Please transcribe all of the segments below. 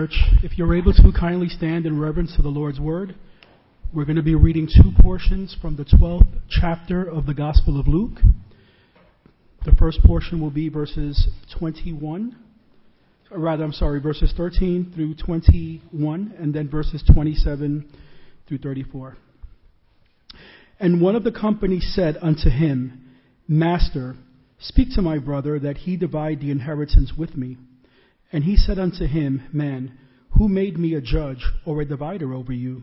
Church, if you're able to kindly stand in reverence to the Lord's Word, we're going to be reading two portions from the 12th chapter of the Gospel of Luke. The first portion will be verses 21, or rather, I'm sorry, verses 13 through 21, and then verses 27 through 34. And one of the company said unto him, Master, speak to my brother that he divide the inheritance with me. And he said unto him, Man, who made me a judge or a divider over you?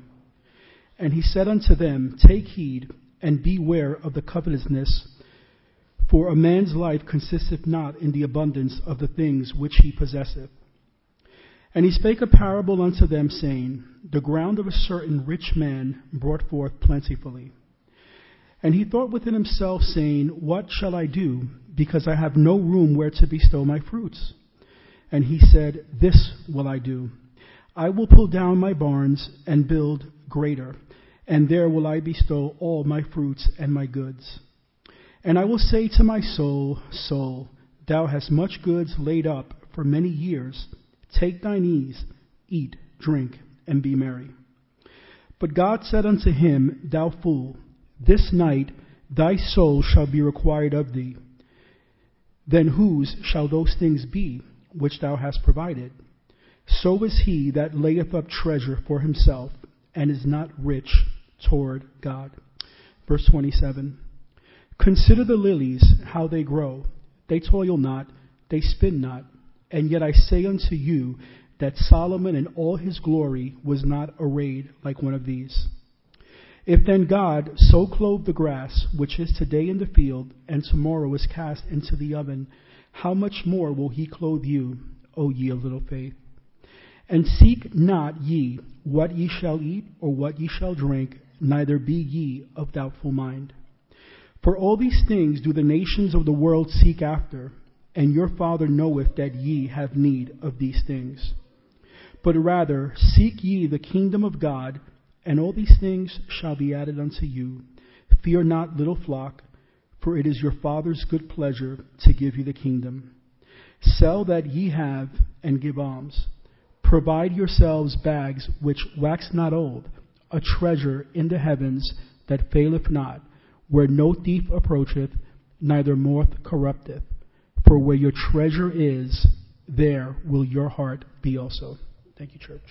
And he said unto them, Take heed and beware of the covetousness, for a man's life consisteth not in the abundance of the things which he possesseth. And he spake a parable unto them, saying, The ground of a certain rich man brought forth plentifully. And he thought within himself, saying, What shall I do, because I have no room where to bestow my fruits? And he said, This will I do. I will pull down my barns and build greater, and there will I bestow all my fruits and my goods. And I will say to my soul, Soul, thou hast much goods laid up for many years. Take thine ease, eat, drink, and be merry. But God said unto him, Thou fool, this night thy soul shall be required of thee. Then whose shall those things be which thou hast provided? So is he that layeth up treasure for himself and is not rich toward God. Verse 27. Consider the lilies, how they grow. They toil not, they spin not. And yet I say unto you that Solomon in all his glory was not arrayed like one of these. If then God so clothe the grass, which is today in the field, and tomorrow is cast into the oven, how much more will he clothe you, O ye of little faith? And seek not ye what ye shall eat or what ye shall drink, neither be ye of doubtful mind. For all these things do the nations of the world seek after, and your Father knoweth that ye have need of these things. But rather seek ye the kingdom of God, and all these things shall be added unto you. Fear not, little flock, for it is your Father's good pleasure to give you the kingdom. Sell that ye have, and give alms. Provide yourselves bags which wax not old, a treasure in the heavens that faileth not, where no thief approacheth, neither moth corrupteth. For where your treasure is, there will your heart be also. Thank you, church.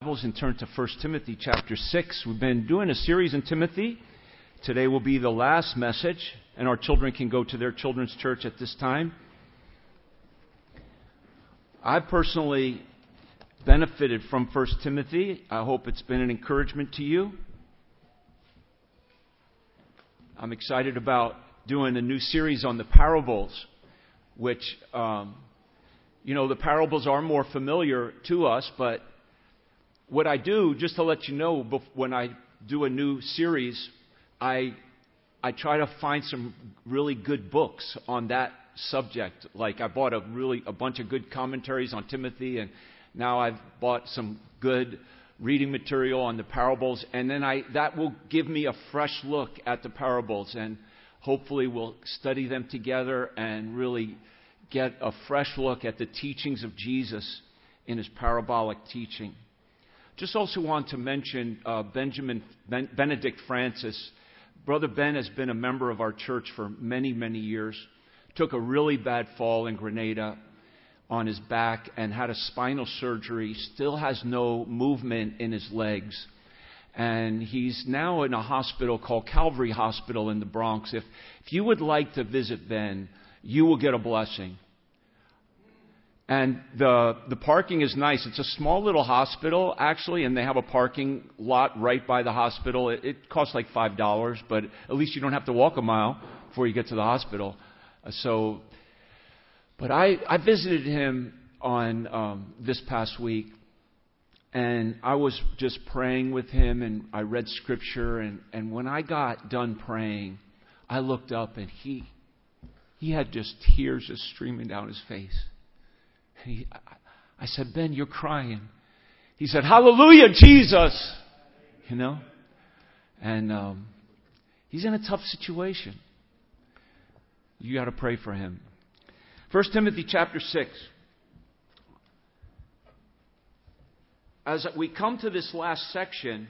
And turn to 1 Timothy chapter 6. We've been doing a series in Timothy. Today will be the last message, and our children can go to their children's church at this time. I personally benefited from 1 Timothy. I hope it's been an encouragement to you. I'm excited about doing a new series on the parables, which, um, you know, the parables are more familiar to us, but what I do, just to let you know, when I do a new series, I I try to find some really good books on that subject. Like I bought a really a bunch of good commentaries on Timothy, and now I've bought some good reading material on the parables, and then I that will give me a fresh look at the parables, and hopefully we'll study them together and really get a fresh look at the teachings of Jesus in his parabolic teaching. Just also want to mention uh, Benjamin ben, Benedict Francis. Brother Ben has been a member of our church for many, many years. Took a really bad fall in Grenada on his back and had a spinal surgery. Still has no movement in his legs. And he's now in a hospital called Calvary Hospital in the Bronx. If, if you would like to visit Ben, you will get a blessing. And the, the parking is nice. It's a small little hospital, actually, and they have a parking lot right by the hospital. It, it costs like $5, but at least you don't have to walk a mile before you get to the hospital. Uh, so, but I, I visited him on um, this past week, and I was just praying with him, and I read scripture, and, and when I got done praying, I looked up, and he, he had just tears just streaming down his face he, I said, Ben, you're crying. He said, Hallelujah, Jesus. You know? And um, he's in a tough situation. You got to pray for him. 1 Timothy chapter 6. as we come to this last section,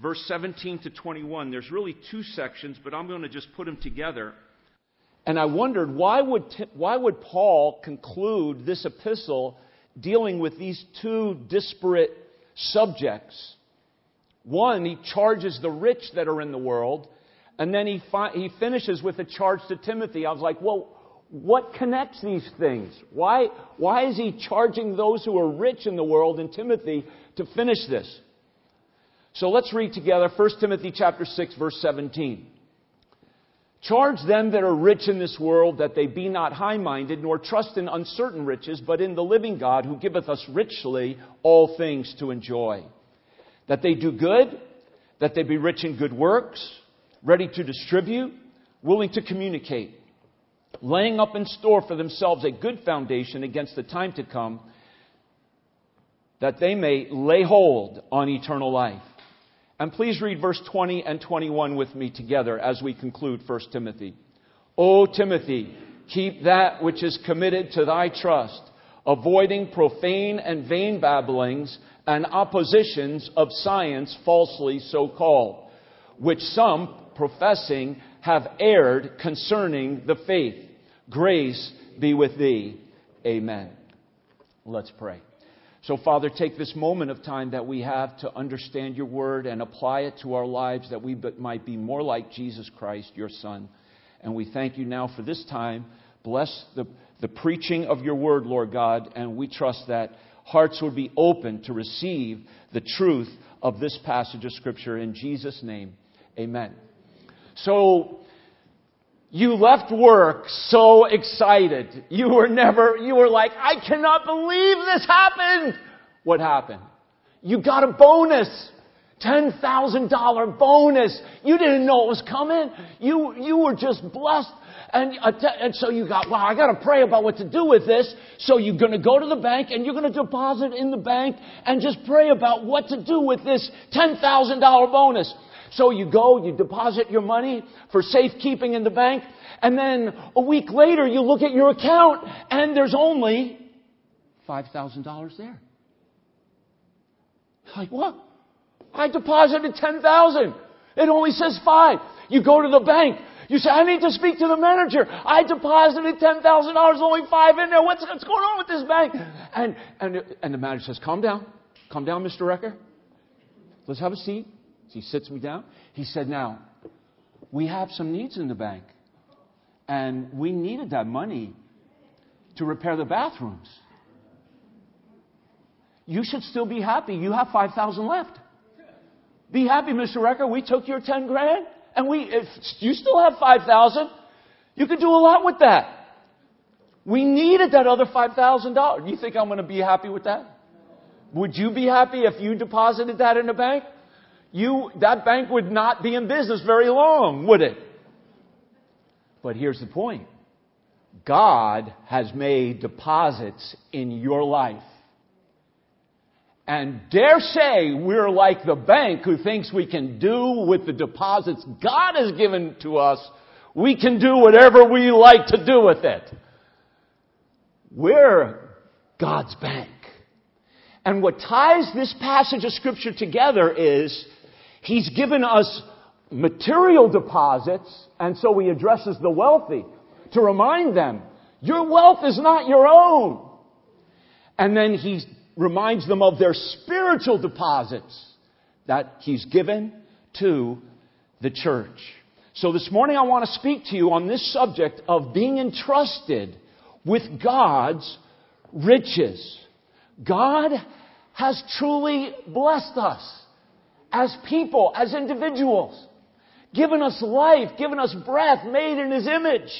verse 17 to 21, there's really two sections, but I'm going to just put them together. And I wondered why would, why would Paul conclude this epistle dealing with these two disparate subjects? One, he charges the rich that are in the world, and then he, fi- he finishes with a charge to Timothy. I was like, well, what connects these things? Why, why is he charging those who are rich in the world and Timothy to finish this? So let's read together 1 Timothy chapter 6 verse 17. Charge them that are rich in this world that they be not high minded, nor trust in uncertain riches, but in the living God who giveth us richly all things to enjoy. That they do good, that they be rich in good works, ready to distribute, willing to communicate, laying up in store for themselves a good foundation against the time to come, that they may lay hold on eternal life. And please read verse 20 and 21 with me together as we conclude 1 Timothy. O Timothy, keep that which is committed to thy trust, avoiding profane and vain babblings and oppositions of science falsely so called, which some professing have erred concerning the faith. Grace be with thee. Amen. Let's pray. So, Father, take this moment of time that we have to understand your word and apply it to our lives that we might be more like Jesus Christ, your Son. And we thank you now for this time. Bless the, the preaching of your word, Lord God, and we trust that hearts would be open to receive the truth of this passage of Scripture. In Jesus' name, amen. So, you left work so excited. You were never, you were like, I cannot believe this happened. What happened? You got a bonus. $10,000 bonus. You didn't know it was coming. You, you were just blessed. And, uh, and so you got, wow, I got to pray about what to do with this. So you're to go to the bank and you're to deposit in the bank and just pray about what to do with this $10,000 bonus. So you go, you deposit your money for safekeeping in the bank, and then a week later you look at your account and there's only $5,000 there. Like what? I deposited 10,000. It only says 5. You go to the bank. You say, I need to speak to the manager. I deposited $10,000, only 5 in there. What's, what's going on with this bank? And, and, and the manager says, calm down. Calm down, Mr. Recker. Let's have a seat. He sits me down. He said, Now, we have some needs in the bank, and we needed that money to repair the bathrooms. You should still be happy. You have 5,000 left. Be happy, Mr. Recker. We took your 10 grand, and we, if you still have 5,000, you could do a lot with that. We needed that other $5,000. You think I'm going to be happy with that? Would you be happy if you deposited that in the bank? You, that bank would not be in business very long, would it? But here's the point. God has made deposits in your life. And dare say we're like the bank who thinks we can do with the deposits God has given to us, we can do whatever we like to do with it. We're God's bank. And what ties this passage of scripture together is He's given us material deposits, and so he addresses the wealthy to remind them, your wealth is not your own. And then he reminds them of their spiritual deposits that he's given to the church. So this morning I want to speak to you on this subject of being entrusted with God's riches. God has truly blessed us as people, as individuals, given us life, given us breath, made in His image.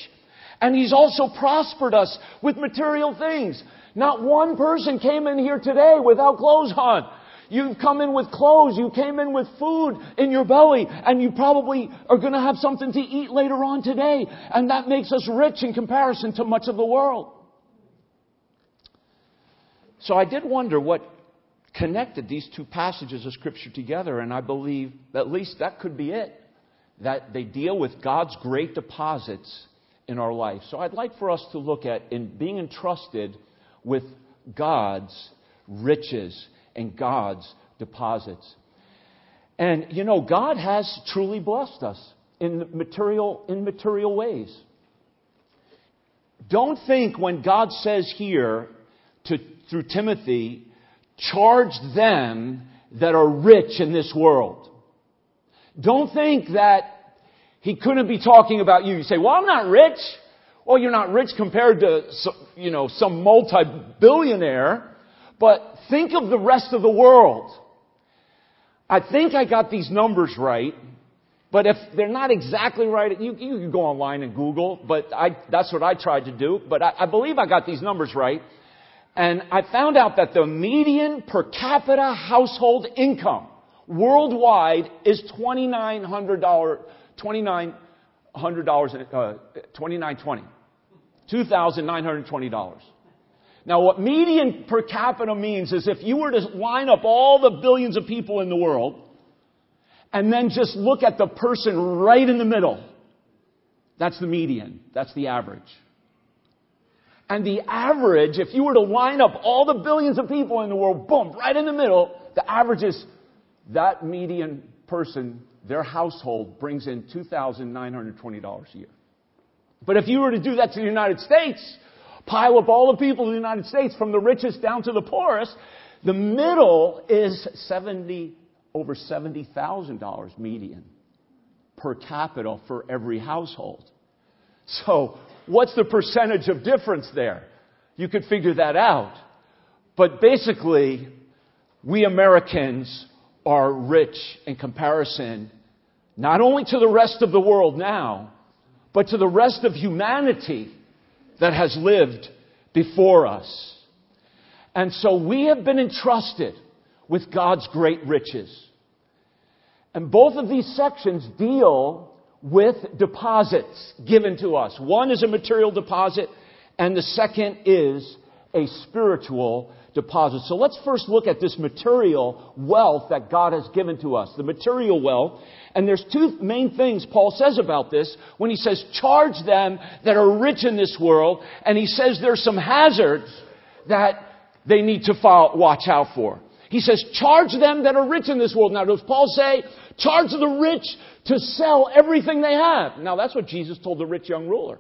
And He's also prospered us with material things. Not one person came in here today without clothes on. You've come in with clothes, you came in with food in your belly, and you probably are going to have something to eat later on today. And that makes us rich in comparison to much of the world. So I did wonder what connected these two passages of Scripture together, and I believe at least that could be it. That they deal with God's great deposits in our life. So I'd like for us to look at in being entrusted with God's riches and God's deposits. And you know, God has truly blessed us in material, in material ways. Don't think when God says here to, through Timothy, charge them that are rich in this world. Don't think that he couldn't be talking about you. You say, well, I'm not rich. Well, you're not rich compared to, you know, some multi-billionaire, but think of the rest of the world. I think I got these numbers right, but if they're not exactly right, you, you can go online and Google, but I, that's what I tried to do, but I, I believe I got these numbers right. And I found out that the median per capita household income worldwide is $2,900, $2,900, uh, $2,920. $2,920. Now what median per capita means is if you were to line up all the billions of people in the world, and then just look at the person right in the middle, that's the median. That's the average. And the average, if you were to line up all the billions of people in the world, boom, right in the middle, the average is that median person, their household brings in $2,920 a year. But if you were to do that to the United States, pile up all the people in the United States from the richest down to the poorest, the middle is 70, over $70,000 median per capita for every household. So, what's the percentage of difference there? You could figure that out. But basically, we Americans are rich in comparison not only to the rest of the world now, but to the rest of humanity that has lived before us. And so we have been entrusted with God's great riches. And both of these sections deal with deposits given to us. One is a material deposit, and the second is a spiritual deposit. So let's first look at this material wealth that God has given to us. The material wealth. And there's two main things Paul says about this when he says charge them that are rich in this world. And he says there's some hazards that they need to follow, watch out for. He says, charge them that are rich in this world. Now, does Paul say, charge the rich to sell everything they have? Now, that's what Jesus told the rich young ruler.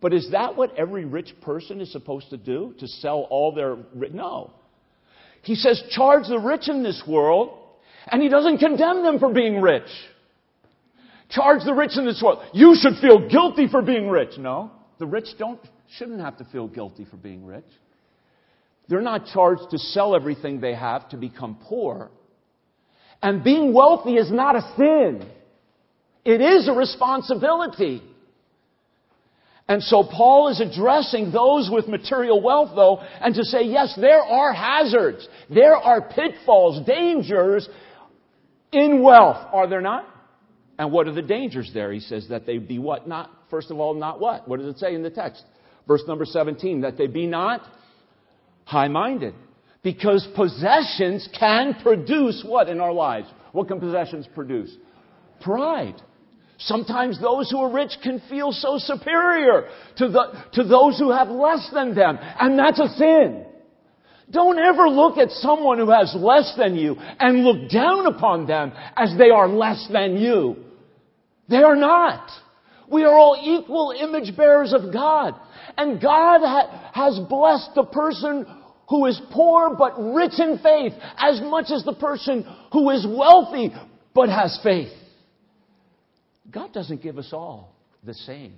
But is that what every rich person is supposed to do? To sell all their. No. He says, charge the rich in this world, and he doesn't condemn them for being rich. Charge the rich in this world. You should feel guilty for being rich. No. The rich don't, shouldn't have to feel guilty for being rich. They're not charged to sell everything they have to become poor. And being wealthy is not a sin. It is a responsibility. And so Paul is addressing those with material wealth though, and to say, yes, there are hazards. There are pitfalls, dangers in wealth, are there not? And what are the dangers there? He says that they be what? Not, first of all, not what? What does it say in the text? Verse number 17, that they be not high-minded. Because possessions can produce what in our lives? What can possessions produce? Pride. Sometimes those who are rich can feel so superior to, the, to those who have less than them. And that's a sin. Don't ever look at someone who has less than you and look down upon them as they are less than you. They are not. We are all equal image bearers of God. And God ha- has blessed the person who is poor but rich in faith as much as the person who is wealthy but has faith. God doesn't give us all the same.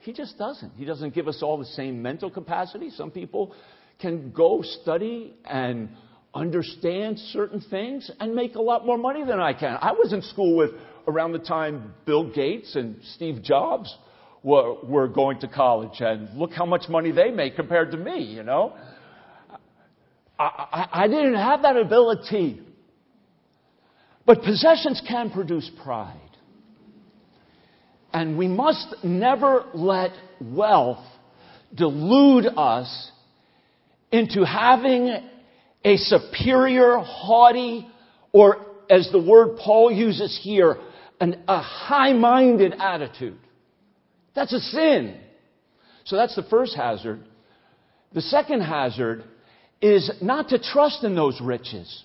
He just doesn't. He doesn't give us all the same mental capacity. Some people can go study and understand certain things and make a lot more money than I can. I was in school with around the time Bill Gates and Steve Jobs were, were going to college, and look how much money they make compared to me, you know. I, I, didn't have that ability. But possessions can produce pride. And we must never let wealth delude us into having a superior, haughty, or as the word Paul uses here, an, a high minded attitude. That's a sin. So that's the first hazard. The second hazard is not to trust in those riches.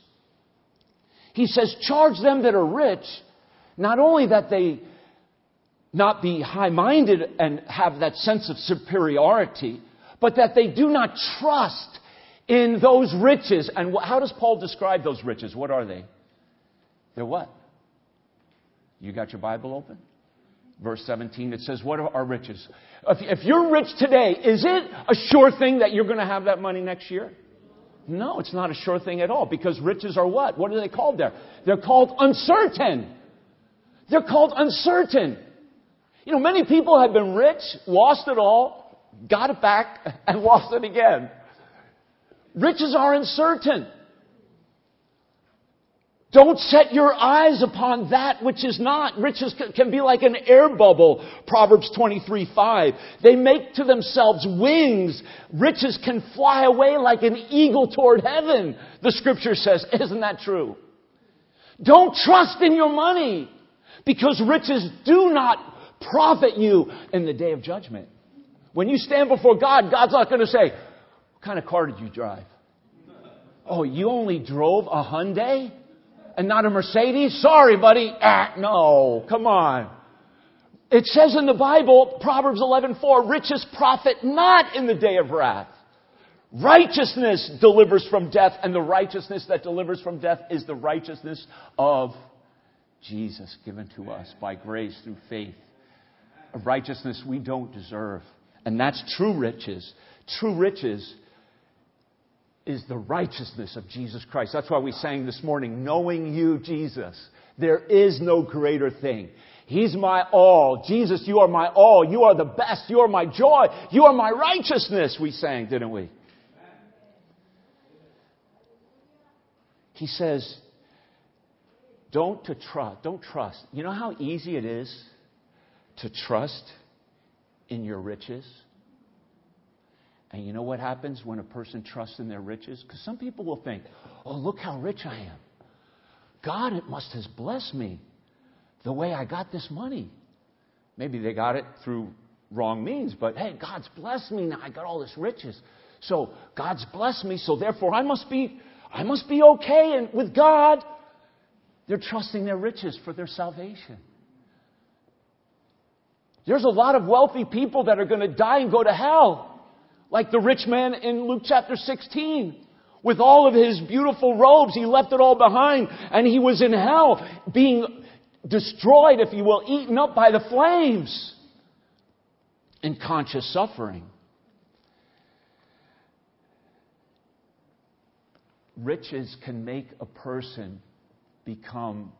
He says, charge them that are rich, not only that they not be high minded and have that sense of superiority, but that they do not trust in those riches. And how does Paul describe those riches? What are they? They're what? You got your Bible open? Verse 17, it says, What are our riches? If, if you're rich today, is it a sure thing that you're going to have that money next year? No, it's not a sure thing at all because riches are what? What are they called there? They're called uncertain. They're called uncertain. You know, many people have been rich, lost it all, got it back, and lost it again. Riches are uncertain. Don't set your eyes upon that which is not. Riches can be like an air bubble. Proverbs 23, 5. They make to themselves wings. Riches can fly away like an eagle toward heaven. The scripture says, isn't that true? Don't trust in your money because riches do not profit you in the day of judgment. When you stand before God, God's not going to say, what kind of car did you drive? Oh, you only drove a Hyundai? And not a Mercedes? Sorry, buddy. Ah, no, come on. It says in the Bible, Proverbs 11:4, riches profit not in the day of wrath. Righteousness delivers from death, and the righteousness that delivers from death is the righteousness of Jesus given to us by grace through faith. A righteousness we don't deserve. And that's true riches. True riches is the righteousness of Jesus Christ. That's why we sang this morning, knowing you, Jesus. There is no greater thing. He's my all. Jesus, you are my all. You are the best. You are my joy. You are my righteousness, we sang, didn't we? He says, don't to trust, don't trust. You know how easy it is to trust in your riches? And you know what happens when a person trusts in their riches? Because some people will think, oh, look how rich I am. God it must has blessed me the way I got this money. Maybe they got it through wrong means, but hey, God's blessed me now. I got all this riches. So God's blessed me, so therefore I must be I must be okay and with God. They're trusting their riches for their salvation. There's a lot of wealthy people that are going to die and go to hell. Like the rich man in Luke chapter 16. With all of his beautiful robes, he left it all behind and he was in hell being destroyed, if you will, eaten up by the flames in conscious suffering. Riches can make a person become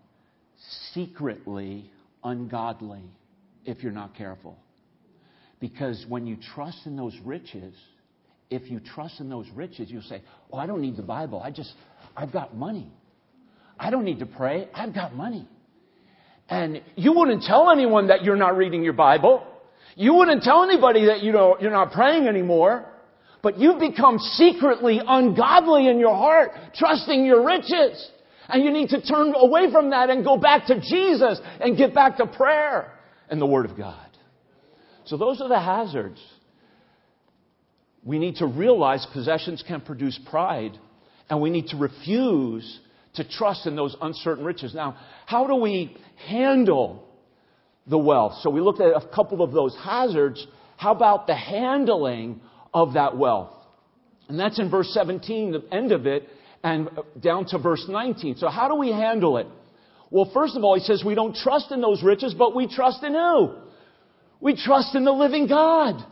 secretly ungodly if you're not careful. Because when you trust in those riches, if you trust in those riches, you'll say, Oh, I don't need the Bible. I just, I've got money. I don't need to pray. I've got money. And you wouldn't tell anyone that you're not reading your Bible. You wouldn't tell anybody that you know, you're not praying anymore. But you've become secretly ungodly in your heart, trusting your riches. And you need to turn away from that and go back to Jesus and get back to prayer and the Word of God. So those are the hazards. We need to realize possessions can produce pride, and we need to refuse to trust in those uncertain riches. Now, how do we handle the wealth? So we looked at a couple of those hazards. How about the handling of that wealth? And that's in verse 17, the end of it, and down to verse 19. So how do we handle it? Well, first of all, he says we don't trust in those riches, but we trust in who? We trust in the living God.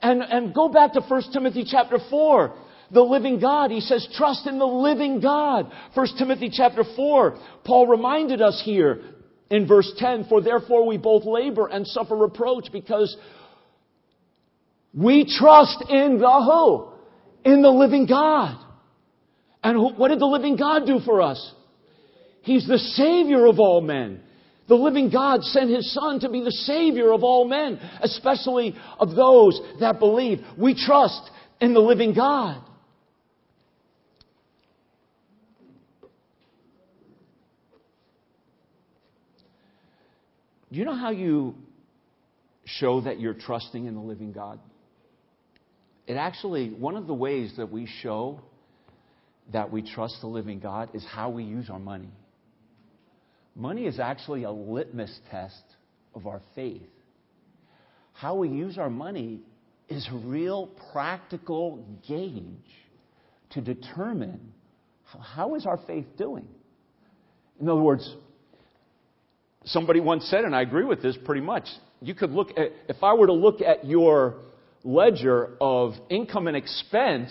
And, and go back to 1 Timothy chapter 4. The living God. He says, trust in the living God. 1 Timothy chapter 4. Paul reminded us here in verse 10, for therefore we both labor and suffer reproach because we trust in the who? In the living God. And what did the living God do for us? He's the Savior of all men. The living God sent His Son to be the Savior of all men, especially of those that believe. We trust in the living God. Do you know how you show that you're trusting in the living God? It actually, one of the ways that we show that we trust the living God is how we use our money. Money is actually a litmus test of our faith. How we use our money is a real practical gauge to determine how is our faith doing. In other words, somebody once said, and I agree with this pretty much, you could look at, if I were to look at your ledger of income and expense,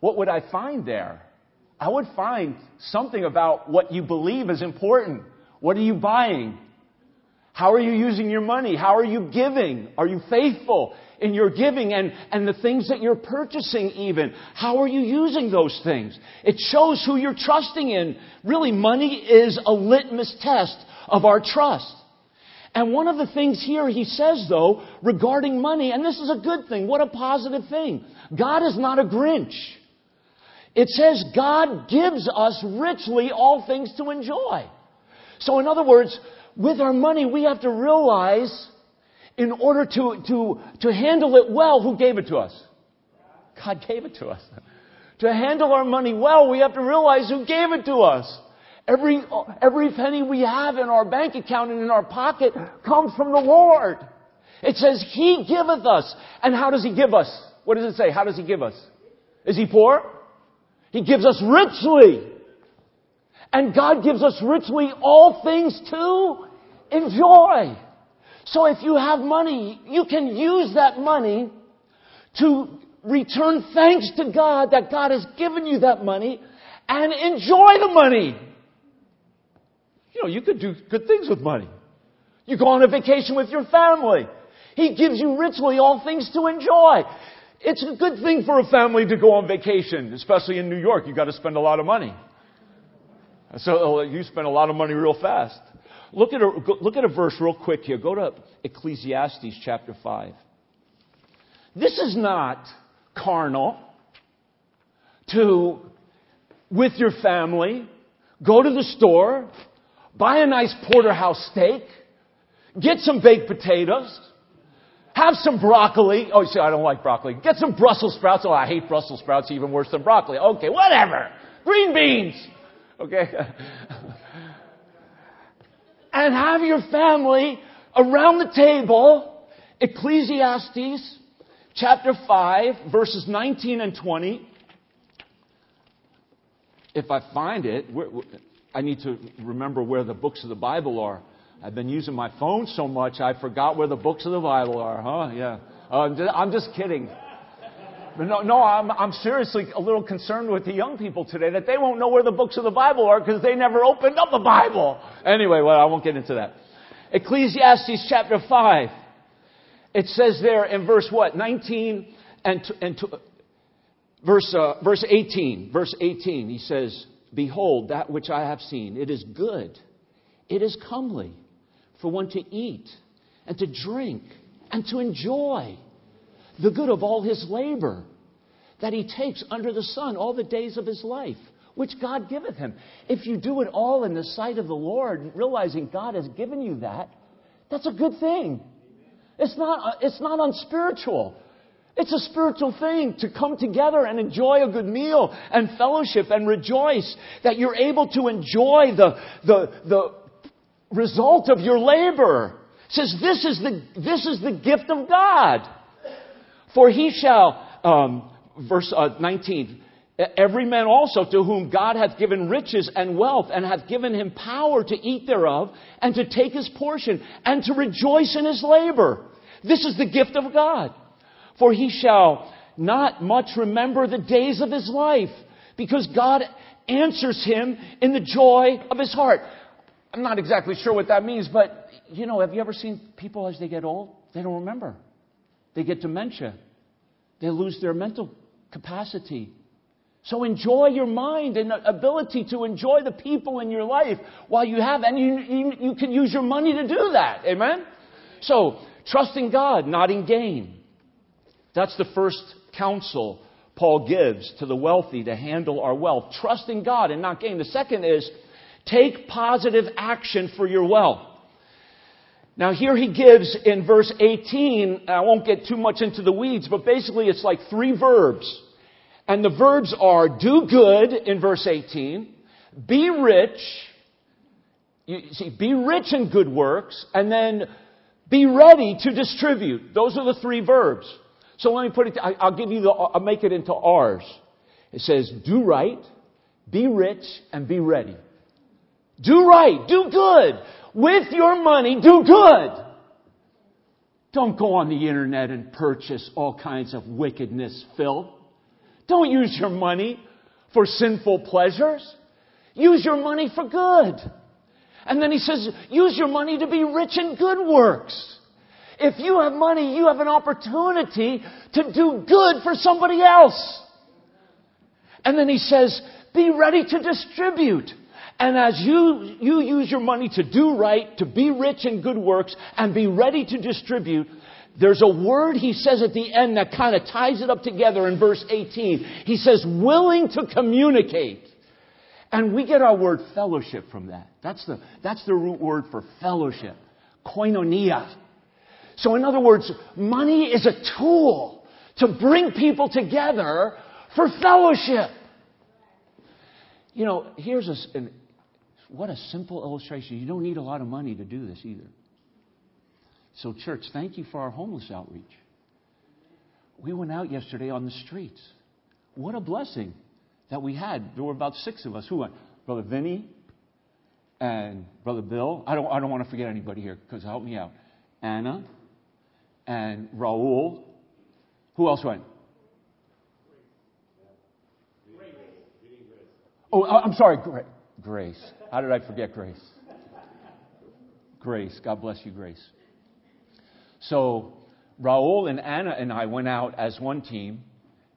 what would I find there? I would find something about what you believe is important. What are you buying? How are you using your money? How are you giving? Are you faithful in your giving and, and the things that you're purchasing even? How are you using those things? It shows who you're trusting in. Really, money is a litmus test of our trust. And one of the things here he says though, regarding money, and this is a good thing, what a positive thing. God is not a Grinch. It says God gives us richly all things to enjoy. So in other words, with our money, we have to realize in order to, to, to handle it well, who gave it to us? God gave it to us. to handle our money well, we have to realize who gave it to us. Every, every penny we have in our bank account and in our pocket comes from the Lord. It says, He giveth us. And how does He give us? What does it say? How does He give us? Is He poor? He gives us richly. And God gives us richly all things to enjoy. So if you have money, you can use that money to return thanks to God that God has given you that money and enjoy the money. You know, you could do good things with money. You go on a vacation with your family. He gives you richly all things to enjoy. It's a good thing for a family to go on vacation, especially in New York. You've got to spend a lot of money. So oh, you spend a lot of money real fast. Look at a, look at a verse real quick here. Go to Ecclesiastes chapter 5. This is not carnal to, with your family, go to the store, buy a nice porterhouse steak, get some baked potatoes, have some broccoli. Oh, you say, I don't like broccoli. Get some Brussels sprouts. Oh, I hate Brussels sprouts even worse than broccoli. Okay, whatever. Green beans. Okay. and have your family around the table. Ecclesiastes chapter 5, verses 19 and 20. If I find it, I need to remember where the books of the Bible are. I've been using my phone so much, I forgot where the books of the Bible are, huh? Yeah. Uh, I'm just kidding. No, no, I'm, I'm seriously a little concerned with the young people today that they won't know where the books of the Bible are because they never opened up the Bible. Anyway, well, I won't get into that. Ecclesiastes chapter 5. It says there in verse what? 19 and, and verse, uh, verse 18. Verse 18, he says, Behold, that which I have seen, it is good, it is comely for one to eat and to drink and to enjoy the good of all his labor that he takes under the sun all the days of his life, which God giveth him. If you do it all in the sight of the Lord, realizing God has given you that, that's a good thing. It's not, uh, it's not unspiritual. It's a spiritual thing to come together and enjoy a good meal and fellowship and rejoice that you're able to enjoy the, the, the result of your labor. It says this is the, this is the gift of God. For he shall, um, verse uh, 19, every man also to whom God hath given riches and wealth and hath given him power to eat thereof and to take his portion and to rejoice in his labor. This is the gift of God. For he shall not much remember the days of his life because God answers him in the joy of his heart. I'm not exactly sure what that means, but you know, have you ever seen people as they get old? They don't remember. They get dementia. They lose their mental capacity. So enjoy your mind and ability to enjoy the people in your life while you have, and you, you, you can use your money to do that. Amen? So, trusting God, not in gain. That's the first counsel Paul gives to the wealthy to handle our wealth. Trusting God and not gain. The second is take positive action for your wealth. Now, here he gives in verse 18, I won't get too much into the weeds, but basically it's like three verbs. And the verbs are do good in verse 18, be rich, you see, be rich in good works, and then be ready to distribute. Those are the three verbs. So let me put it, I'll give you the, I'll make it into ours. It says, do right, be rich, and be ready. Do right, do good. With your money, do good. Don't go on the internet and purchase all kinds of wickedness, Phil. Don't use your money for sinful pleasures. Use your money for good. And then he says, use your money to be rich in good works. If you have money, you have an opportunity to do good for somebody else. And then he says, be ready to distribute. And as you, you use your money to do right, to be rich in good works, and be ready to distribute, there's a word he says at the end that kind of ties it up together in verse 18. He says, willing to communicate. And we get our word fellowship from that. That's the, that's the root word for fellowship. Koinonia. So in other words, money is a tool to bring people together for fellowship. You know, here's a, an, what a simple illustration. You don't need a lot of money to do this either. So, church, thank you for our homeless outreach. We went out yesterday on the streets. What a blessing that we had. There were about six of us. Who went? Brother Vinny and Brother Bill. I don't, I don't want to forget anybody here because help me out. Anna and Raul. Who else went? Oh, I'm sorry, Grace. How did I forget Grace? Grace. God bless you, Grace. So Raul and Anna and I went out as one team,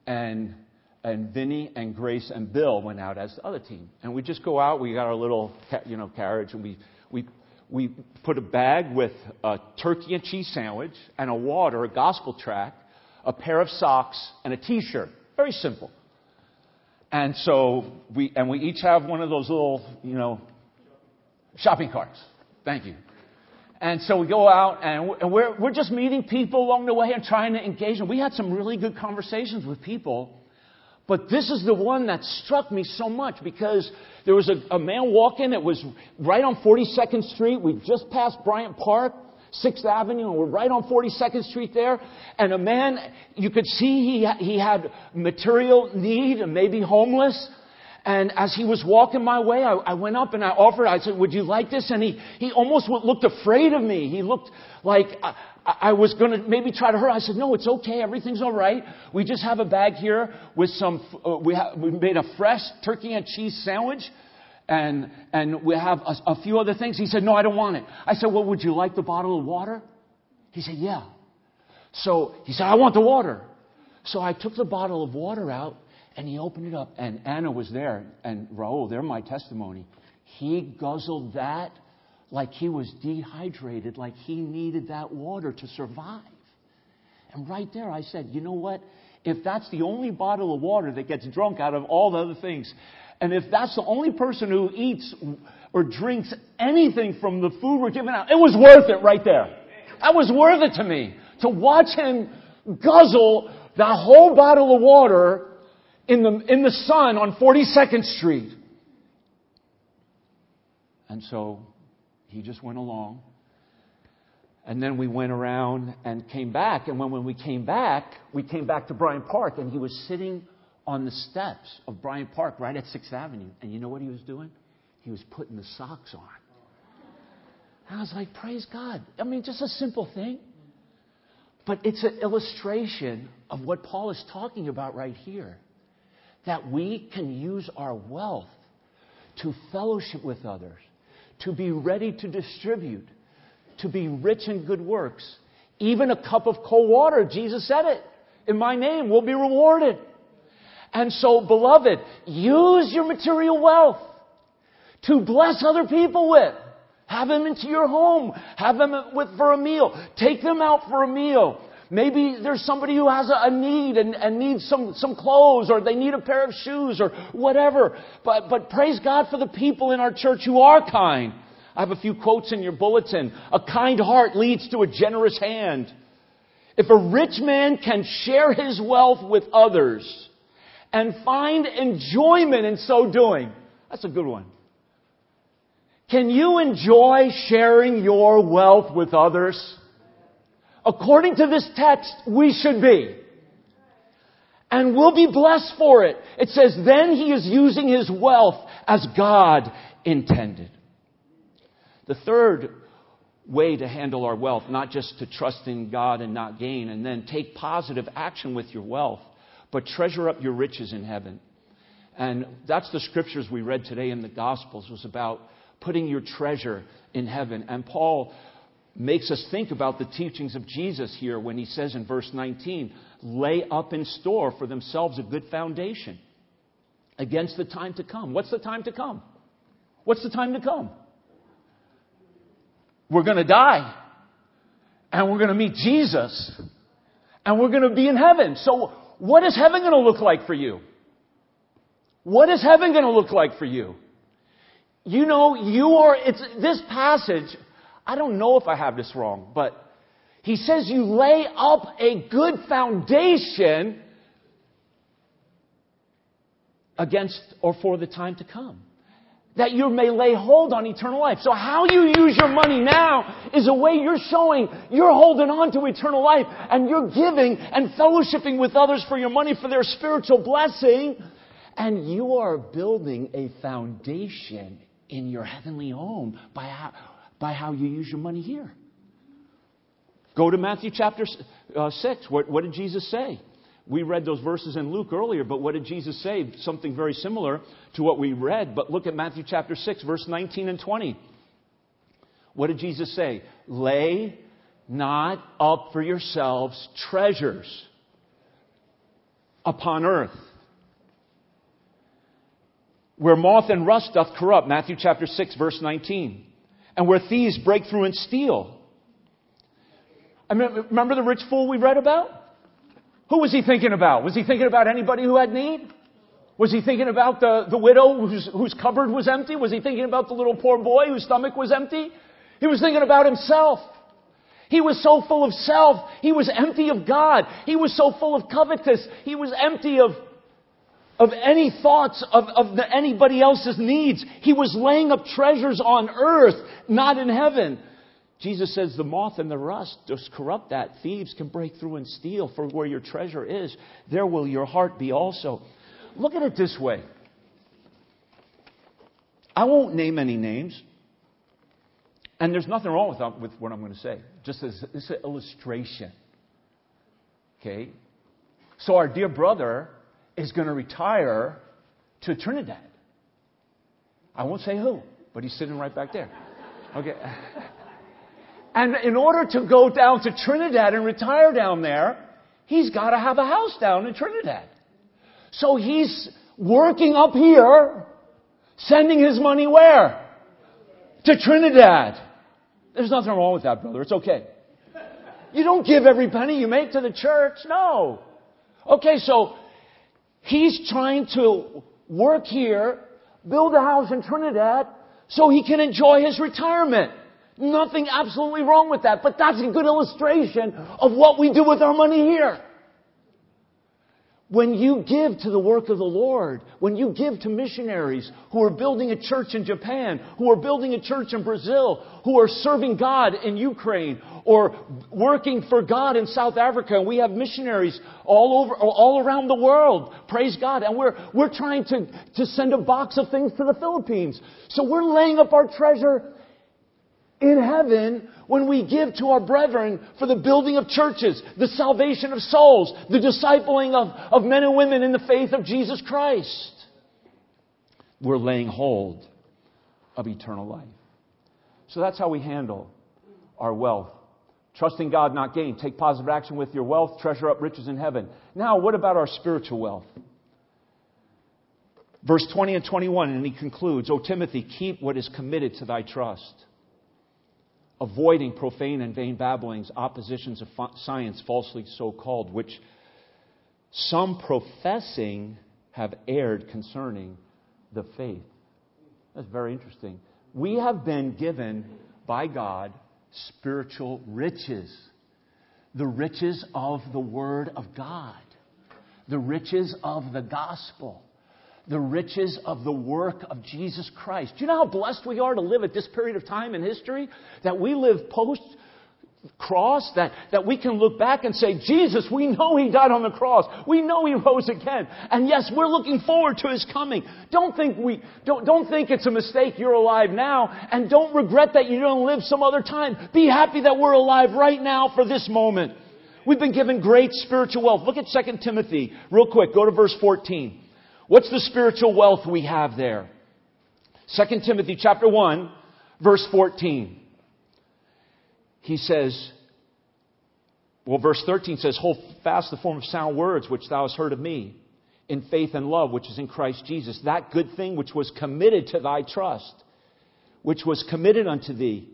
and and Vinny and Grace and Bill went out as the other team. And we just go out. We got our little you know carriage, and we we we put a bag with a turkey and cheese sandwich and a water, a gospel tract, a pair of socks, and a T-shirt. Very simple. And so we and we each have one of those little you know shopping carts. Thank you. And so we go out and we're, we're just meeting people along the way and trying to engage them. We had some really good conversations with people. But this is the one that struck me so much because there was a, a man walking. It was right on 42nd Street. We just passed Bryant Park, 6th Avenue, and we're right on 42nd Street there. And a man, you could see he, he had material need and maybe homeless. And as he was walking my way, I, I, went up and I offered, I said, would you like this? And he, he almost looked afraid of me. He looked like I, I was going to maybe try to hurt. I said, no, it's okay. Everything's all right. We just have a bag here with some, uh, we, ha- we made a fresh turkey and cheese sandwich. And, and we have a, a few other things. He said, no, I don't want it. I said, well, would you like the bottle of water? He said, yeah. So he said, I want the water. So I took the bottle of water out and he opened it up, and Anna was there, and Raul, they're my testimony. He guzzled that like he was dehydrated, like he needed that water to survive. And right there, I said, you know what? If that's the only bottle of water that gets drunk out of all the other things, and if that's the only person who eats or drinks anything from the food we're giving out, it was worth it right there. That was worth it to me. To watch him guzzle that whole bottle of water in the, in the sun on 42nd Street. And so he just went along. And then we went around and came back. And when, when we came back, we came back to Bryant Park, and he was sitting on the steps of Bryant Park right at 6th Avenue. And you know what he was doing? He was putting the socks on. And I was like, praise God. I mean, just a simple thing. But it's an illustration of what Paul is talking about right here that we can use our wealth to fellowship with others, to be ready to distribute, to be rich in good works. Even a cup of cold water, Jesus said it, in my name will be rewarded. And so, beloved, use your material wealth to bless other people with. Have them into your home. Have them with, for a meal. Take them out for a meal. Maybe there's somebody who has a, need and, and needs some, some clothes or they need a pair of shoes or whatever. But, but praise God for the people in our church who are kind. I have a few quotes in your bulletin. A kind heart leads to a generous hand. If a rich man can share his wealth with others and find enjoyment in so doing. That's a good one. Can you enjoy sharing your wealth with others? According to this text, we should be. And we'll be blessed for it. It says, then he is using his wealth as God intended. The third way to handle our wealth, not just to trust in God and not gain, and then take positive action with your wealth, but treasure up your riches in heaven. And that's the scriptures we read today in the Gospels was about putting your treasure in heaven. And Paul makes us think about the teachings of Jesus here when he says in verse 19, lay up in store for themselves a good foundation against the time to come. What's the time to come? What's the time to come? We're going to die. And we're going to meet Jesus. And we're going to be in heaven. So, what is heaven going to look like for you? What is heaven going to look like for you? You know, you are, it's, this passage, I don't know if I have this wrong, but he says you lay up a good foundation against or for the time to come that you may lay hold on eternal life. So how you use your money now is a way you're showing you're holding on to eternal life and you're giving and fellowshipping with others for your money for their spiritual blessing. And you are building a foundation in your heavenly home by how, by how you use your money here. Go to Matthew chapter uh, 6. What, what did Jesus say? We read those verses in Luke earlier, but what did Jesus say? Something very similar to what we read. But look at Matthew chapter 6, verse 19 and 20. What did Jesus say? Lay not up for yourselves treasures upon earth, where moth and rust doth corrupt. Matthew chapter 6, verse 19. And where thieves break through and steal. I mean, remember the rich fool we read about? Who was he thinking about? Was he thinking about anybody who had need? Was he thinking about the, the widow whose, whose cupboard was empty? Was he thinking about the little poor boy whose stomach was empty? He was thinking about himself. He was so full of self. He was empty of God. He was so full of covetous. He was empty of, of any thoughts of, of the, anybody else's needs. He was laying up treasures on earth, not in heaven. Jesus says the moth and the rust just corrupt that. Thieves can break through and steal. For where your treasure is, there will your heart be also. Look at it this way. I won't name any names. And there's nothing wrong with, with what I'm going to say. Just as is an illustration. Okay? So our dear brother is going to retire to Trinidad. I won't say who, but he's sitting right back there. Okay. And in order to go down to Trinidad and retire down there, he's got to have a house down in Trinidad. So he's working up here, sending his money where? To Trinidad. There's nothing wrong with that, brother. It's okay. You don't give every penny you make to the church. No. Okay, so he's trying to work here, build a house in Trinidad, so he can enjoy his retirement. Nothing absolutely wrong with that, but that's a good illustration of what we do with our money here. When you give to the work of the Lord, when you give to missionaries who are building a church in Japan, who are building a church in Brazil, who are serving God in Ukraine, or working for God in South Africa, and we have missionaries all over, all around the world, praise God, and we're, we're trying to, to send a box of things to the Philippines. So we're laying up our treasure in heaven when we give to our brethren for the building of churches, the salvation of souls, the discipling of, of men and women in the faith of Jesus Christ. We're laying hold of eternal life. So that's how we handle our wealth. Trusting God, not gain. Take positive action with your wealth. Treasure up riches in heaven. Now, what about our spiritual wealth? Verse 20 and 21, and he concludes, O Timothy, keep what is committed to thy trust avoiding profane and vain babblings, oppositions of science falsely so called, which some professing have erred concerning the faith. That's very interesting. We have been given by God spiritual riches, the riches of the Word of God. the riches of the gospel, the riches of the work of Jesus Christ. Do you know how blessed we are to live at this period of time in history? That we live post cross that, that we can look back and say, Jesus, we know He died on the cross. We know He rose again. And yes, we're looking forward to His coming. Don't think we, don't, don't think it's a mistake you're alive now and don't regret that you don't live some other time. Be happy that we're alive right now for this moment. We've been given great spiritual wealth. Look at 2 Timothy real quick. Go to verse 14. What's the spiritual wealth we have there? 2 Timothy chapter 1 verse 14 he says, well, verse 13 says, Hold fast the form of sound words which thou hast heard of me, in faith and love which is in Christ Jesus. That good thing which was committed to thy trust, which was committed unto thee.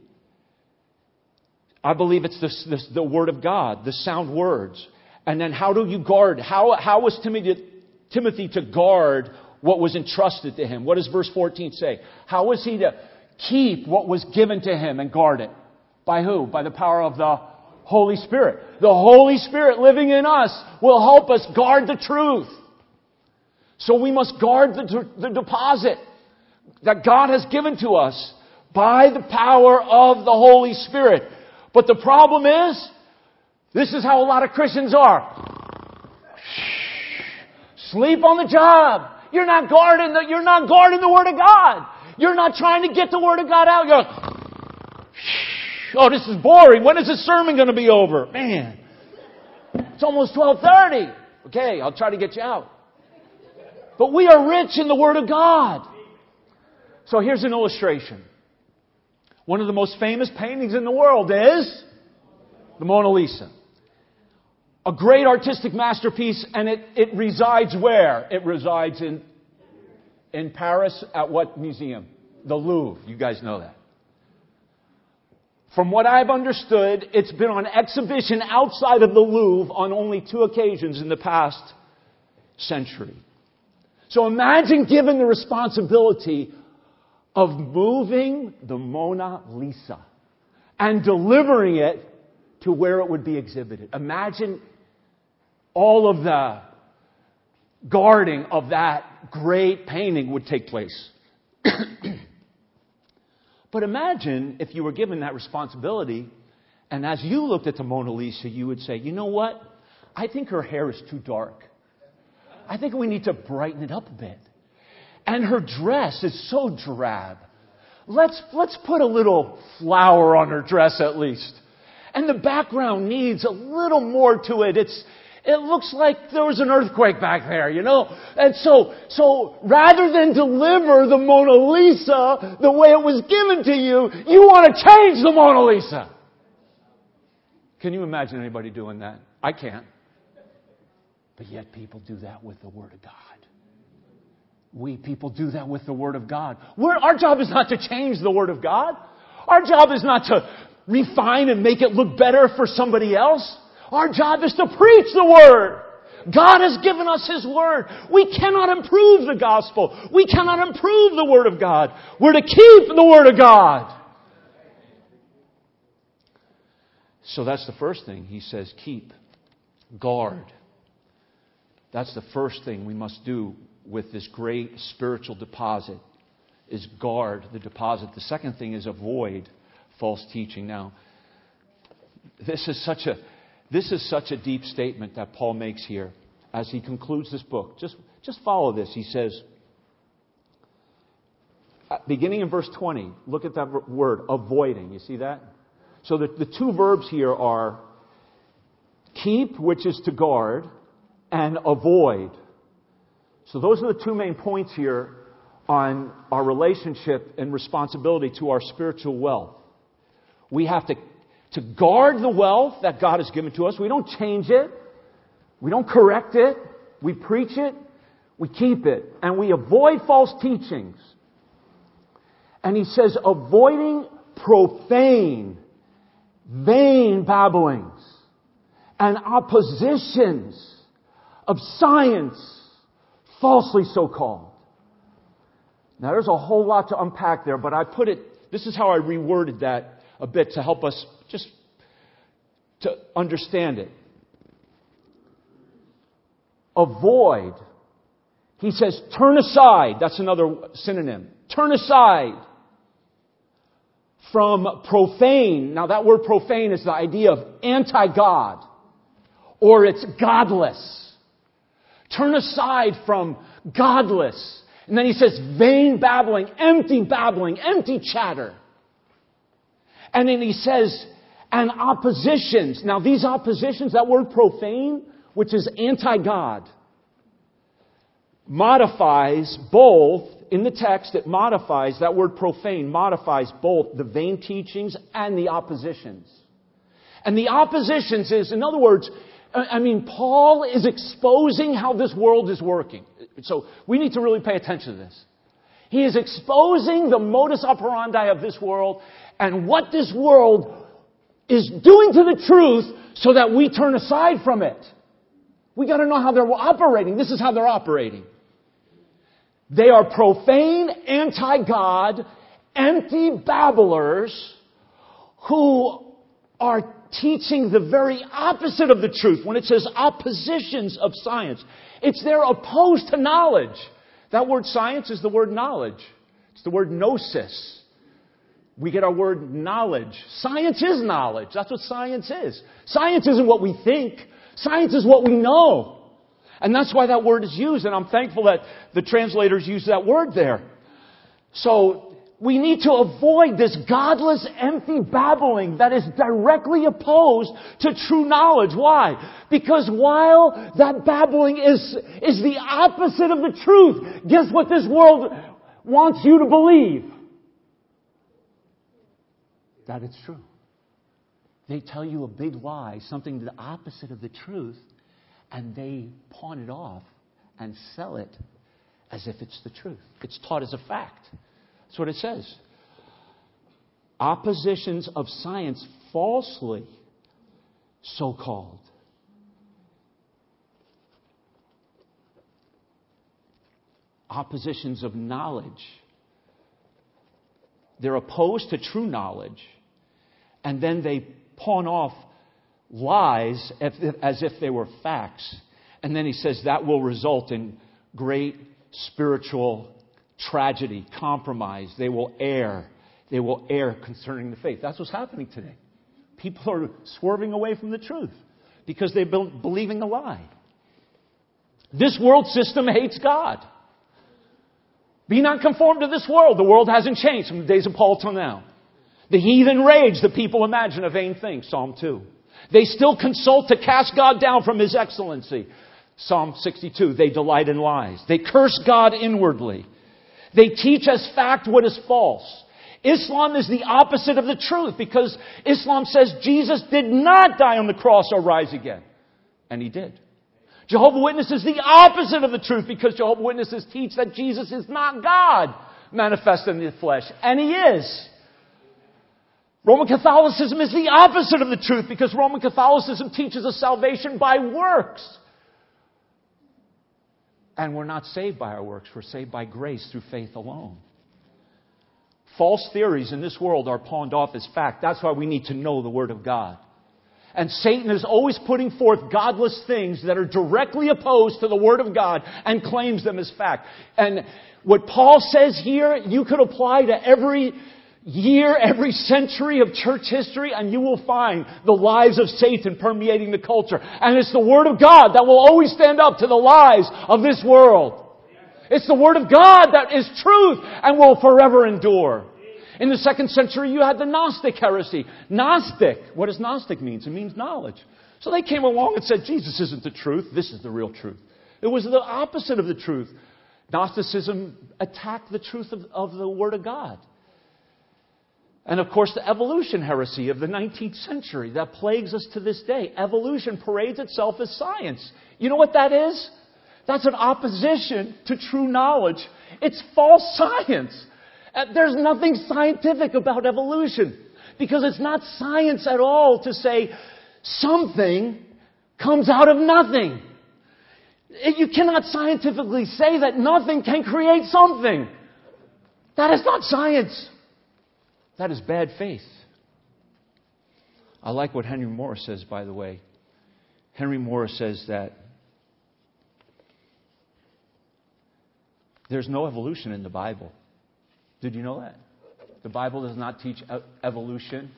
I believe it's the, the word of God, the sound words. And then how do you guard? How, how was Timothy, Timothy to guard what was entrusted to him? What does verse 14 say? How was he to keep what was given to him and guard it? By who? By the power of the Holy Spirit. The Holy Spirit living in us will help us guard the truth. So we must guard the, the deposit that God has given to us by the power of the Holy Spirit. But the problem is, this is how a lot of Christians are. Sleep on the job. You're not guarding the, you're not guarding the Word of God. You're not trying to get the Word of God out. You're like, Oh, this is boring. When is this sermon going to be over? Man, it's almost 1230. Okay, I'll try to get you out. But we are rich in the Word of God. So here's an illustration. One of the most famous paintings in the world is the Mona Lisa. A great artistic masterpiece, and it, it resides where? It resides in, in Paris at what museum? The Louvre. You guys know that. From what I've understood, it's been on exhibition outside of the Louvre on only two occasions in the past century. So imagine given the responsibility of moving the Mona Lisa and delivering it to where it would be exhibited. Imagine all of the guarding of that great painting would take place. But imagine if you were given that responsibility, and as you looked at the Mona Lisa, you would say, you know what? I think her hair is too dark. I think we need to brighten it up a bit. And her dress is so drab. Let's, let's put a little flower on her dress at least. And the background needs a little more to it. It's, it looks like there was an earthquake back there, you know? And so, so rather than deliver the Mona Lisa the way it was given to you, you want to change the Mona Lisa. Can you imagine anybody doing that? I can't. But yet people do that with the Word of God. We people do that with the Word of God. We're, our job is not to change the Word of God. Our job is not to refine and make it look better for somebody else. Our job is to preach the Word. God has given us His Word. We cannot improve the gospel. We cannot improve the Word of God. We're to keep the Word of God. So that's the first thing. He says, keep, guard. That's the first thing we must do with this great spiritual deposit is guard the deposit. The second thing is avoid false teaching. Now, this is such a this is such a deep statement that Paul makes here as he concludes this book. Just, just follow this. He says, beginning in verse 20, look at that word, avoiding. You see that? So the, the two verbs here are keep, which is to guard, and avoid. So those are the two main points here on our relationship and responsibility to our spiritual wealth. We have to to guard the wealth that God has given to us. We don't change it. We don't correct it. We preach it. We keep it. And we avoid false teachings. And he says, avoiding profane, vain babblings and oppositions of science, falsely so called. Now there's a whole lot to unpack there, but I put it, this is how I reworded that a bit to help us just to understand it. avoid. He says, turn aside. That's another synonym. Turn aside from profane. Now that word profane is the idea of anti-God. Or it's godless. Turn aside from godless. And then he says vain babbling, empty babbling, empty chatter. And then he says, and oppositions. Now these oppositions, that word profane, which is anti-God, modifies both, in the text it modifies, that word profane modifies both the vain teachings and the oppositions. And the oppositions is, in other words, I mean, Paul is exposing how this world is working. So we need to really pay attention to this. He is exposing the modus operandi of this world and what this world is doing to the truth so that we turn aside from it. We gotta know how they're operating. This is how they're operating. They are profane, anti-God, empty babblers who are teaching the very opposite of the truth. When it says oppositions of science, it's they're opposed to knowledge. That word science is the word knowledge. It's the word gnosis. We get our word knowledge. Science is knowledge. That's what science is. Science isn't what we think. Science is what we know. And that's why that word is used, and I'm thankful that the translators use that word there. So, we need to avoid this godless, empty babbling that is directly opposed to true knowledge. Why? Because while that babbling is, is the opposite of the truth, guess what this world wants you to believe? That it's true. They tell you a big lie, something the opposite of the truth, and they pawn it off and sell it as if it's the truth. It's taught as a fact. That's what it says. Oppositions of science falsely so called. Oppositions of knowledge. They're opposed to true knowledge, and then they pawn off lies as if they were facts. And then he says that will result in great spiritual tragedy, compromise. They will err. They will err concerning the faith. That's what's happening today. People are swerving away from the truth because they've been believing a lie. This world system hates God. Be not conformed to this world. The world hasn't changed from the days of Paul till now. The heathen rage, the people imagine a vain thing. Psalm 2. They still consult to cast God down from His excellency. Psalm 62. They delight in lies. They curse God inwardly. They teach as fact what is false. Islam is the opposite of the truth because Islam says Jesus did not die on the cross or rise again. And he did. Jehovah Witnesses the opposite of the truth because Jehovah Witnesses teach that Jesus is not God manifest in the flesh. And he is. Roman Catholicism is the opposite of the truth because Roman Catholicism teaches a salvation by works. And we're not saved by our works, we're saved by grace through faith alone. False theories in this world are pawned off as fact. That's why we need to know the Word of God. And Satan is always putting forth godless things that are directly opposed to the Word of God and claims them as fact. And what Paul says here, you could apply to every year, every century of church history, and you will find the lies of Satan permeating the culture. And it's the Word of God that will always stand up to the lies of this world. It's the Word of God that is truth and will forever endure. In the second century, you had the Gnostic heresy. Gnostic, what does Gnostic mean? It means knowledge. So they came along and said, Jesus isn't the truth, this is the real truth. It was the opposite of the truth. Gnosticism attacked the truth of, of the Word of God. And of course, the evolution heresy of the 19th century that plagues us to this day. Evolution parades itself as science. You know what that is? That's an opposition to true knowledge. It's false science. Uh, there's nothing scientific about evolution because it's not science at all to say something comes out of nothing. You cannot scientifically say that nothing can create something. That is not science. That is bad faith. I like what Henry Morris says, by the way. Henry Morris says that There's no evolution in the Bible. Did you know that? The Bible does not teach evolution.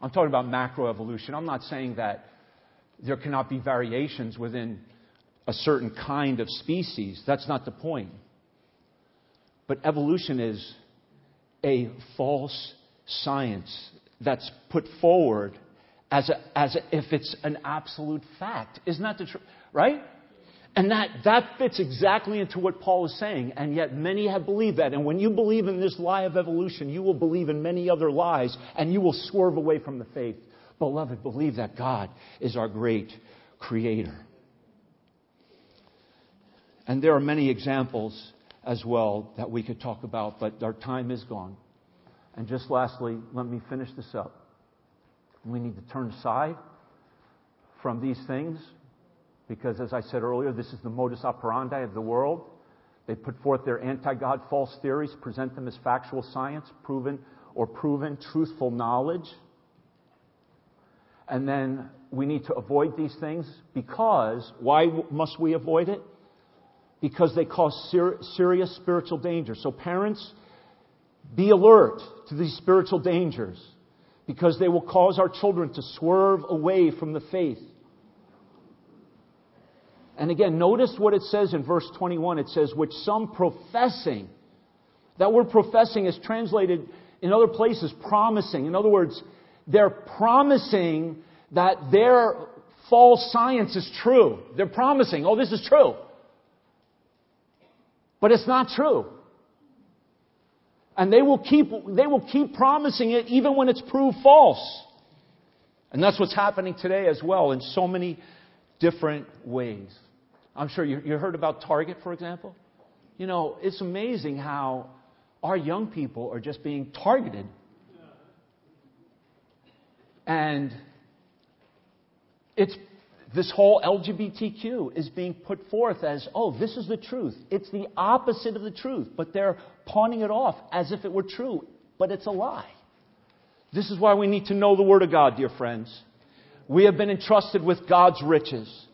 I'm talking about macroevolution. I'm not saying that there cannot be variations within a certain kind of species. That's not the point. But evolution is a false science that's put forward as, a, as a, if it's an absolute fact. Isn't that the truth? Right? And that, that fits exactly into what Paul is saying, and yet many have believed that. And when you believe in this lie of evolution, you will believe in many other lies, and you will swerve away from the faith. Beloved, believe that God is our great creator. And there are many examples as well that we could talk about, but our time is gone. And just lastly, let me finish this up. We need to turn aside from these things because, as I said earlier, this is the modus operandi of the world. They put forth their anti God false theories, present them as factual science, proven or proven truthful knowledge. And then we need to avoid these things because, why must we avoid it? Because they cause ser- serious spiritual danger. So, parents, be alert to these spiritual dangers because they will cause our children to swerve away from the faith. And again, notice what it says in verse 21. It says, which some professing, that word professing is translated in other places promising. In other words, they're promising that their false science is true. They're promising, oh, this is true. But it's not true. And they will keep, they will keep promising it even when it's proved false. And that's what's happening today as well in so many different ways. I'm sure you, you heard about Target, for example. You know, it's amazing how our young people are just being targeted. And it's this whole LGBTQ is being put forth as, oh, this is the truth. It's the opposite of the truth, but they're pawning it off as if it were true, but it's a lie. This is why we need to know the Word of God, dear friends. We have been entrusted with God's riches.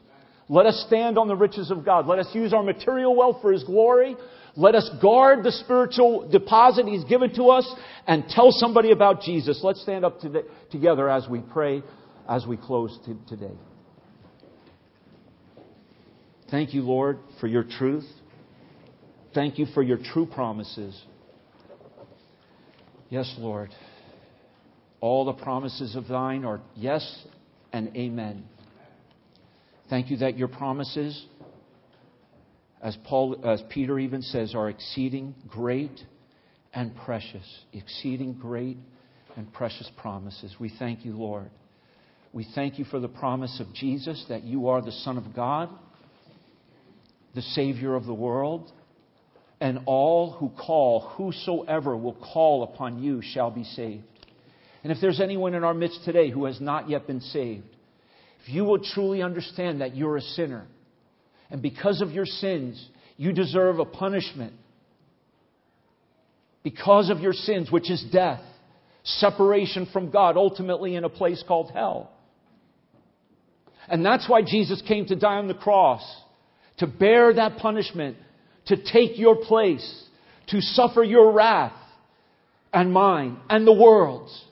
Let us stand on the riches of God. Let us use our material wealth for His glory. Let us guard the spiritual deposit He's given to us and tell somebody about Jesus. Let's stand up to the, together as we pray, as we close today. Thank you, Lord, for your truth. Thank you for your true promises. Yes, Lord. All the promises of thine are yes and amen. Thank you that your promises, as Paul, as Peter even says, are exceeding great and precious. Exceeding great and precious promises. We thank you, Lord. We thank you for the promise of Jesus that you are the Son of God the Savior of the world, and all who call, whosoever will call upon you shall be saved. And if there's anyone in our midst today who has not yet been saved, if you will truly understand that you're a sinner, and because of your sins, you deserve a punishment, because of your sins, which is death, separation from God, ultimately in a place called hell. And that's why Jesus came to die on the cross to bear that punishment, to take your place, to suffer your wrath and mine and the world's.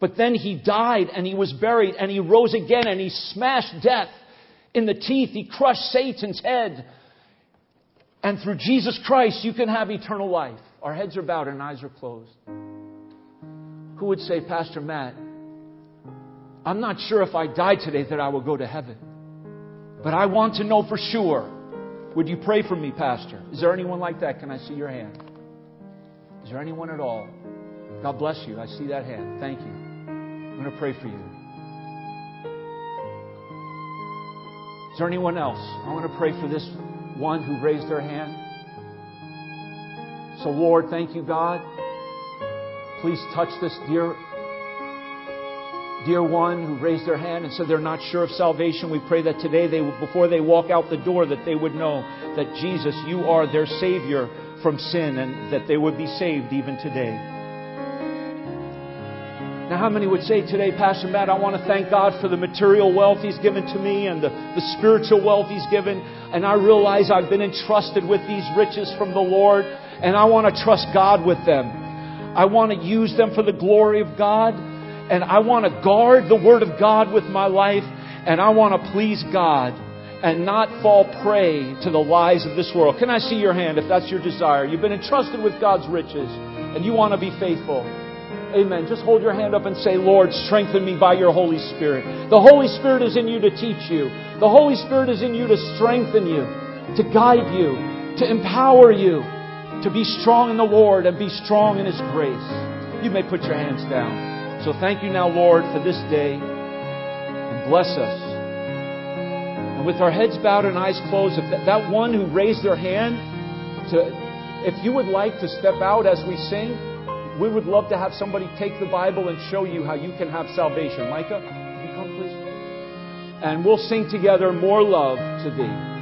But then he died and he was buried and he rose again and he smashed death in the teeth. He crushed Satan's head. And through Jesus Christ, you can have eternal life. Our heads are bowed and eyes are closed. Who would say, Pastor Matt, I'm not sure if I die today that I will go to heaven. But I want to know for sure. Would you pray for me, Pastor? Is there anyone like that? Can I see your hand? Is there anyone at all? God bless you. I see that hand. Thank you. I'm going to pray for you. Is there anyone else? I want to pray for this one who raised their hand. So, Lord, thank you, God. Please touch this dear dear one who raised their hand and said they're not sure of salvation, we pray that today they, before they walk out the door, that they would know that Jesus, you are their Savior from sin and that they would be saved even today. Now, how many would say today, Pastor Matt, I want to thank God for the material wealth He's given to me and the, the spiritual wealth He's given. And I realize I've been entrusted with these riches from the Lord, and I want to trust God with them. I want to use them for the glory of God, and I want to guard the Word of God with my life, and I want to please God and not fall prey to the lies of this world. Can I see your hand if that's your desire? You've been entrusted with God's riches, and you want to be faithful. Amen. Just hold your hand up and say, Lord, strengthen me by your Holy Spirit. The Holy Spirit is in you to teach you. The Holy Spirit is in you to strengthen you, to guide you, to empower you, to be strong in the Lord and be strong in His grace. You may put your hands down. So thank you now, Lord, for this day and bless us. And with our heads bowed and eyes closed, if that, that one who raised their hand to, if you would like to step out as we sing, we would love to have somebody take the Bible and show you how you can have salvation. Micah, can you come, please? And we'll sing together, More Love to Thee.